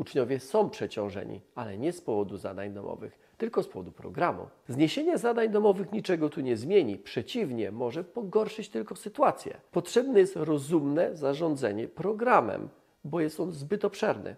Uczniowie są przeciążeni, ale nie z powodu zadań domowych, tylko z powodu programu. Zniesienie zadań domowych niczego tu nie zmieni, przeciwnie, może pogorszyć tylko sytuację. Potrzebne jest rozumne zarządzanie programem, bo jest on zbyt obszerny.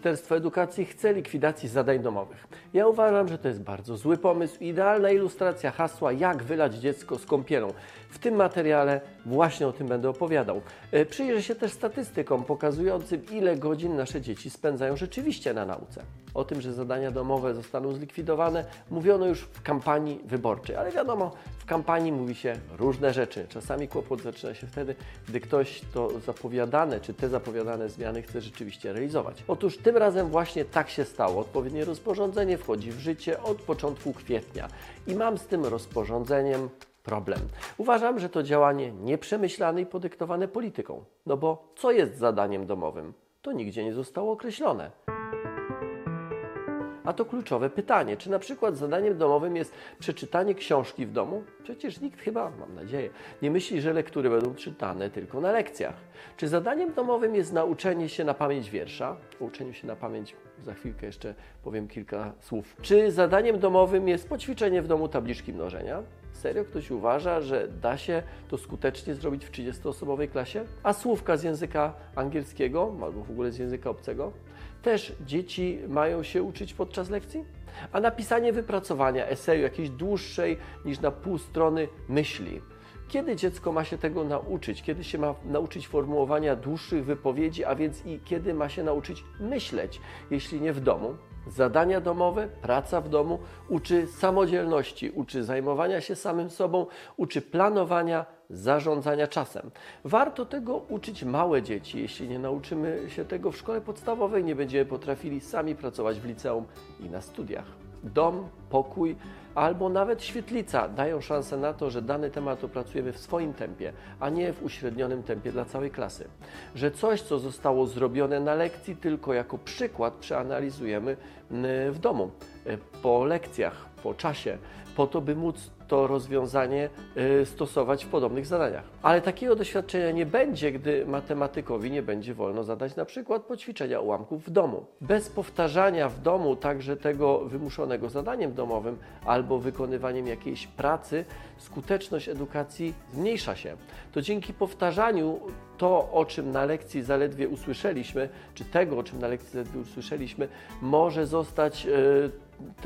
Ministerstwo Edukacji chce likwidacji zadań domowych. Ja uważam, że to jest bardzo zły pomysł, idealna ilustracja hasła jak wylać dziecko z kąpielą. W tym materiale właśnie o tym będę opowiadał. E, Przyjrzę się też statystykom pokazującym, ile godzin nasze dzieci spędzają rzeczywiście na nauce. O tym, że zadania domowe zostaną zlikwidowane, mówiono już w kampanii wyborczej, ale wiadomo, w kampanii mówi się różne rzeczy. Czasami kłopot zaczyna się wtedy, gdy ktoś to zapowiadane, czy te zapowiadane zmiany chce rzeczywiście realizować. Otóż tym razem właśnie tak się stało. Odpowiednie rozporządzenie wchodzi w życie od początku kwietnia i mam z tym rozporządzeniem problem. Uważam, że to działanie nieprzemyślane i podyktowane polityką. No bo co jest zadaniem domowym? To nigdzie nie zostało określone. A to kluczowe pytanie, czy na przykład zadaniem domowym jest przeczytanie książki w domu? Przecież nikt chyba, mam nadzieję, nie myśli, że lektury będą czytane tylko na lekcjach. Czy zadaniem domowym jest nauczenie się na pamięć wiersza? O uczeniu się na pamięć za chwilkę jeszcze powiem kilka słów. Czy zadaniem domowym jest poćwiczenie w domu tabliczki mnożenia? Serio ktoś uważa, że da się to skutecznie zrobić w 30-osobowej klasie? A słówka z języka angielskiego albo w ogóle z języka obcego? Też dzieci mają się uczyć podczas lekcji? A napisanie wypracowania eseju jakiejś dłuższej niż na pół strony myśli. Kiedy dziecko ma się tego nauczyć? Kiedy się ma nauczyć formułowania dłuższych wypowiedzi, a więc i kiedy ma się nauczyć myśleć, jeśli nie w domu? Zadania domowe, praca w domu uczy samodzielności, uczy zajmowania się samym sobą, uczy planowania, zarządzania czasem. Warto tego uczyć małe dzieci. Jeśli nie nauczymy się tego w szkole podstawowej, nie będziemy potrafili sami pracować w liceum i na studiach. Dom, pokój albo nawet świetlica dają szansę na to, że dany temat opracujemy w swoim tempie, a nie w uśrednionym tempie dla całej klasy. Że coś, co zostało zrobione na lekcji, tylko jako przykład przeanalizujemy mm, w domu, po lekcjach, po czasie, po to, by móc to rozwiązanie y, stosować w podobnych zadaniach. Ale takiego doświadczenia nie będzie, gdy matematykowi nie będzie wolno zadać na przykład poćwiczenia ułamków w domu. Bez powtarzania w domu także tego wymuszonego zadaniem domowym albo wykonywaniem jakiejś pracy, skuteczność edukacji zmniejsza się. To dzięki powtarzaniu to, o czym na lekcji zaledwie usłyszeliśmy, czy tego, o czym na lekcji zaledwie usłyszeliśmy, może zostać y,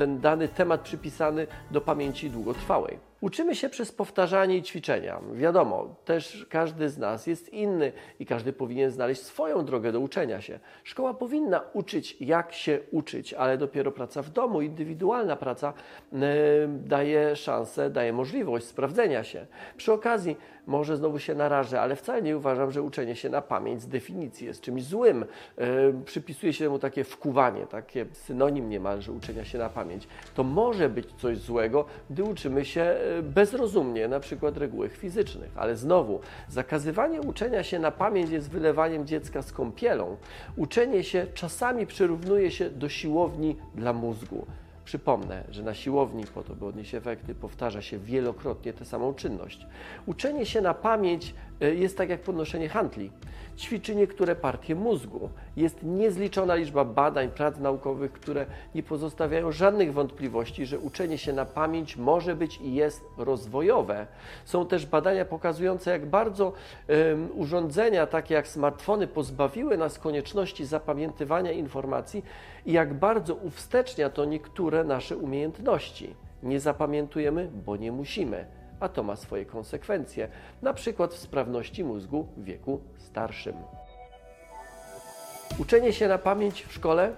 ten dany temat przypisany do pamięci długotrwałej. Uczymy się przez powtarzanie i ćwiczenia. Wiadomo, też każdy z nas jest inny i każdy powinien znaleźć swoją drogę do uczenia się. Szkoła powinna uczyć, jak się uczyć, ale dopiero praca w domu, indywidualna praca yy, daje szansę, daje możliwość sprawdzenia się. Przy okazji, może znowu się narażę, ale wcale nie uważam, że uczenie się na pamięć z definicji jest czymś złym. Yy, przypisuje się mu takie wkuwanie, takie synonim niemalże uczenia się na pamięć. To może być coś złego, gdy uczymy się bezrozumnie, na przykład regułek fizycznych. Ale znowu, zakazywanie uczenia się na pamięć jest wylewaniem dziecka z kąpielą. Uczenie się czasami przyrównuje się do siłowni dla mózgu. Przypomnę, że na siłowni, po to by odnieść efekty, powtarza się wielokrotnie tę samą czynność. Uczenie się na pamięć jest tak jak podnoszenie handli. Ćwiczy niektóre partie mózgu. Jest niezliczona liczba badań, prac naukowych, które nie pozostawiają żadnych wątpliwości, że uczenie się na pamięć może być i jest rozwojowe. Są też badania pokazujące, jak bardzo um, urządzenia takie jak smartfony pozbawiły nas konieczności zapamiętywania informacji i jak bardzo uwstecznia to niektóre nasze umiejętności. Nie zapamiętujemy, bo nie musimy a to ma swoje konsekwencje, na przykład w sprawności mózgu w wieku starszym. Uczenie się na pamięć w szkole,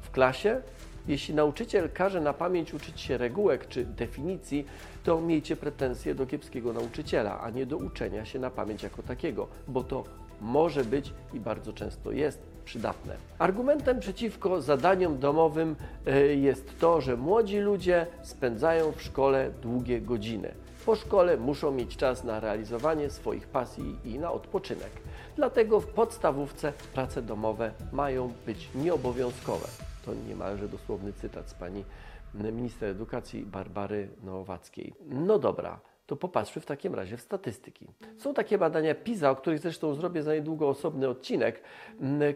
w klasie. Jeśli nauczyciel każe na pamięć uczyć się regułek czy definicji, to miejcie pretensje do kiepskiego nauczyciela, a nie do uczenia się na pamięć jako takiego, bo to może być i bardzo często jest przydatne. Argumentem przeciwko zadaniom domowym e, jest to, że młodzi ludzie spędzają w szkole długie godziny. Po szkole muszą mieć czas na realizowanie swoich pasji i na odpoczynek. Dlatego w podstawówce prace domowe mają być nieobowiązkowe. To niemalże dosłowny cytat z pani minister edukacji Barbary Nowackiej. No dobra, to popatrzmy w takim razie w statystyki. Są takie badania PISA, o których zresztą zrobię za niedługo osobny odcinek,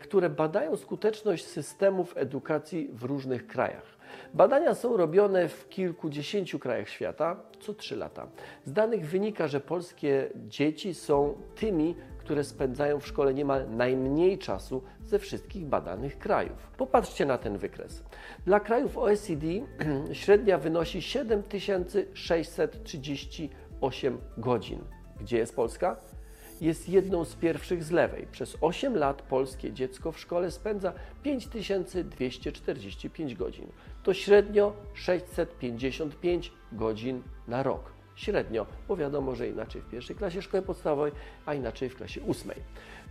które badają skuteczność systemów edukacji w różnych krajach. Badania są robione w kilkudziesięciu krajach świata co trzy lata. Z danych wynika, że polskie dzieci są tymi, które spędzają w szkole niemal najmniej czasu ze wszystkich badanych krajów. Popatrzcie na ten wykres. Dla krajów OECD średnia wynosi 7638 godzin. Gdzie jest Polska? Jest jedną z pierwszych z lewej. Przez 8 lat polskie dziecko w szkole spędza 5245 godzin. To średnio 655 godzin na rok średnio, bo wiadomo, że inaczej w pierwszej klasie szkoły podstawowej, a inaczej w klasie ósmej.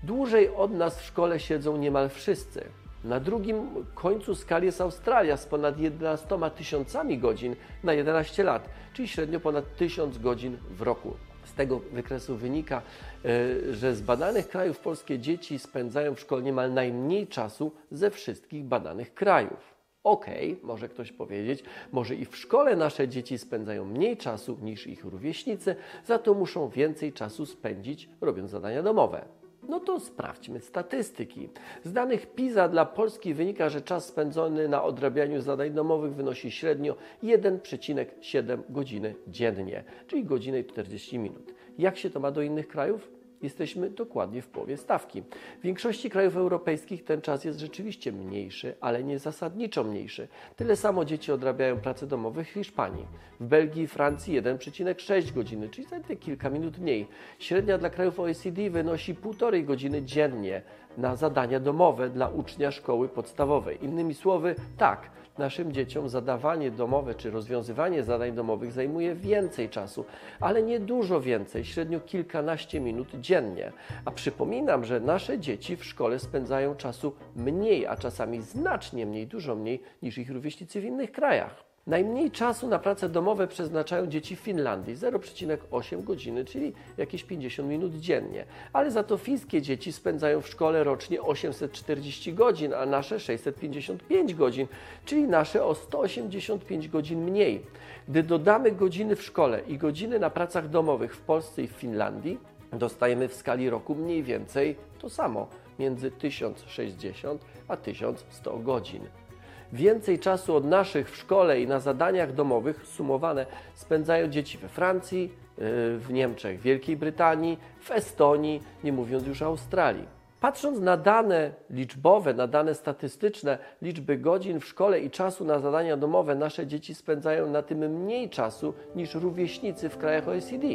Dłużej od nas w szkole siedzą niemal wszyscy. Na drugim końcu skali jest Australia z ponad 11 tysiącami godzin na 11 lat, czyli średnio ponad 1000 godzin w roku. Z tego wykresu wynika, e, że z badanych krajów polskie dzieci spędzają w szkole niemal najmniej czasu ze wszystkich badanych krajów. Okej, okay, może ktoś powiedzieć, może i w szkole nasze dzieci spędzają mniej czasu niż ich rówieśnicy, za to muszą więcej czasu spędzić robiąc zadania domowe. No to sprawdźmy statystyki. Z danych PISA dla Polski wynika, że czas spędzony na odrabianiu zadań domowych wynosi średnio 1,7 godziny dziennie, czyli godzinę i 40 minut. Jak się to ma do innych krajów? Jesteśmy dokładnie w połowie stawki. W większości krajów europejskich ten czas jest rzeczywiście mniejszy, ale nie zasadniczo mniejszy. Tyle samo dzieci odrabiają prace domowe w Hiszpanii. W Belgii i Francji 1,6 godziny, czyli zaledwie kilka minut mniej. Średnia dla krajów OECD wynosi 1,5 godziny dziennie na zadania domowe dla ucznia szkoły podstawowej. Innymi słowy, tak, naszym dzieciom zadawanie domowe czy rozwiązywanie zadań domowych zajmuje więcej czasu, ale nie dużo więcej, średnio kilkanaście minut dziennie. A przypominam, że nasze dzieci w szkole spędzają czasu mniej, a czasami znacznie mniej, dużo mniej niż ich rówieśnicy w innych krajach. Najmniej czasu na prace domowe przeznaczają dzieci w Finlandii 0,8 godziny, czyli jakieś 50 minut dziennie. Ale za to fińskie dzieci spędzają w szkole rocznie 840 godzin, a nasze 655 godzin, czyli nasze o 185 godzin mniej. Gdy dodamy godziny w szkole i godziny na pracach domowych w Polsce i w Finlandii, dostajemy w skali roku mniej więcej to samo między 1060 a 1100 godzin. Więcej czasu od naszych w szkole i na zadaniach domowych sumowane spędzają dzieci we Francji, y, w Niemczech, Wielkiej Brytanii, w Estonii, nie mówiąc już o Australii. Patrząc na dane liczbowe, na dane statystyczne, liczby godzin w szkole i czasu na zadania domowe, nasze dzieci spędzają na tym mniej czasu niż rówieśnicy w krajach OECD.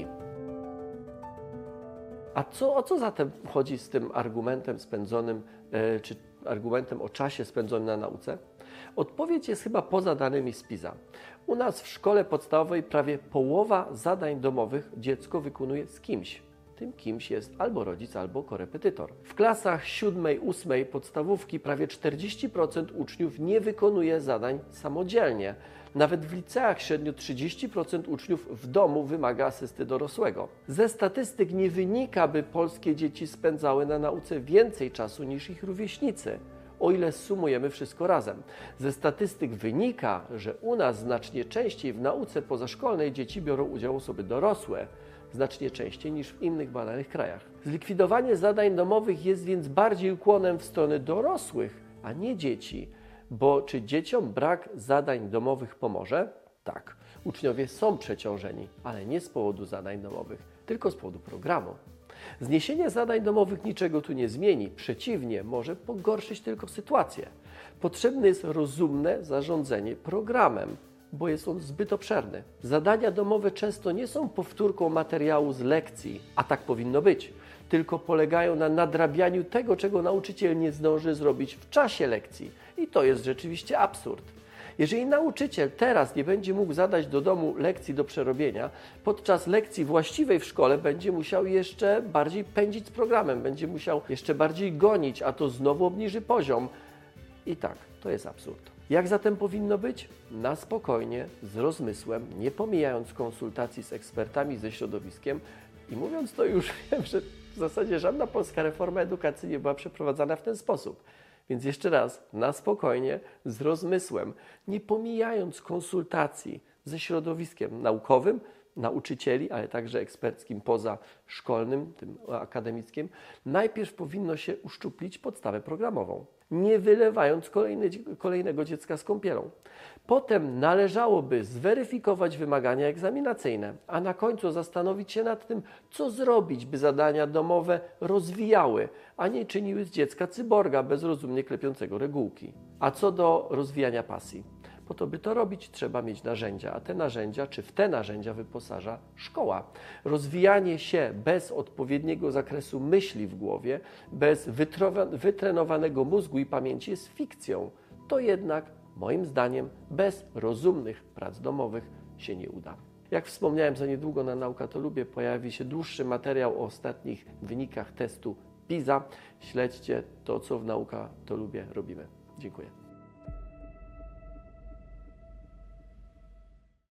A co, o co zatem chodzi z tym argumentem spędzonym, e, czy argumentem o czasie spędzonym na nauce? Odpowiedź jest chyba poza danymi z PISA. U nas w szkole podstawowej prawie połowa zadań domowych dziecko wykonuje z kimś. Tym kimś jest albo rodzic, albo korepetytor. W klasach 7-8 podstawówki prawie 40% uczniów nie wykonuje zadań samodzielnie. Nawet w liceach średnio 30% uczniów w domu wymaga asysty dorosłego. Ze statystyk nie wynika, by polskie dzieci spędzały na nauce więcej czasu niż ich rówieśnicy o ile sumujemy wszystko razem. Ze statystyk wynika, że u nas znacznie częściej w nauce pozaszkolnej dzieci biorą udział osoby dorosłe, znacznie częściej niż w innych badanych krajach. Zlikwidowanie zadań domowych jest więc bardziej ukłonem w stronę dorosłych, a nie dzieci, bo czy dzieciom brak zadań domowych pomoże? Tak. Uczniowie są przeciążeni, ale nie z powodu zadań domowych, tylko z powodu programu. Zniesienie zadań domowych niczego tu nie zmieni, przeciwnie, może pogorszyć tylko sytuację. Potrzebne jest rozumne zarządzanie programem, bo jest on zbyt obszerny. Zadania domowe często nie są powtórką materiału z lekcji, a tak powinno być, tylko polegają na nadrabianiu tego, czego nauczyciel nie zdąży zrobić w czasie lekcji. I to jest rzeczywiście absurd. Jeżeli nauczyciel teraz nie będzie mógł zadać do domu lekcji do przerobienia, podczas lekcji właściwej w szkole będzie musiał jeszcze bardziej pędzić z programem, będzie musiał jeszcze bardziej gonić, a to znowu obniży poziom. I tak, to jest absurd. Jak zatem powinno być? Na spokojnie, z rozmysłem, nie pomijając konsultacji z ekspertami ze środowiskiem i mówiąc to już wiem, że w zasadzie żadna polska reforma edukacji nie była przeprowadzana w ten sposób. Więc jeszcze raz, na spokojnie, z rozmysłem, nie pomijając konsultacji ze środowiskiem naukowym, nauczycieli, ale także eksperckim poza szkolnym, tym akademickim, najpierw powinno się uszczuplić podstawę programową, nie wylewając kolejne, kolejnego dziecka z kąpielą. Potem należałoby zweryfikować wymagania egzaminacyjne, a na końcu zastanowić się nad tym, co zrobić, by zadania domowe rozwijały, a nie czyniły z dziecka cyborga bezrozumnie klepiącego regułki. A co do rozwijania pasji? Po to, by to robić, trzeba mieć narzędzia, a te narzędzia, czy w te narzędzia wyposaża szkoła. Rozwijanie się bez odpowiedniego zakresu myśli w głowie, bez wytrenowanego mózgu i pamięci jest fikcją. To jednak, moim zdaniem, bez rozumnych prac domowych się nie uda. Jak wspomniałem, za niedługo na Nauka to Lubię pojawi się dłuższy materiał o ostatnich wynikach testu PISA. Śledźcie to, co w Nauka to Lubię robimy. Dziękuję.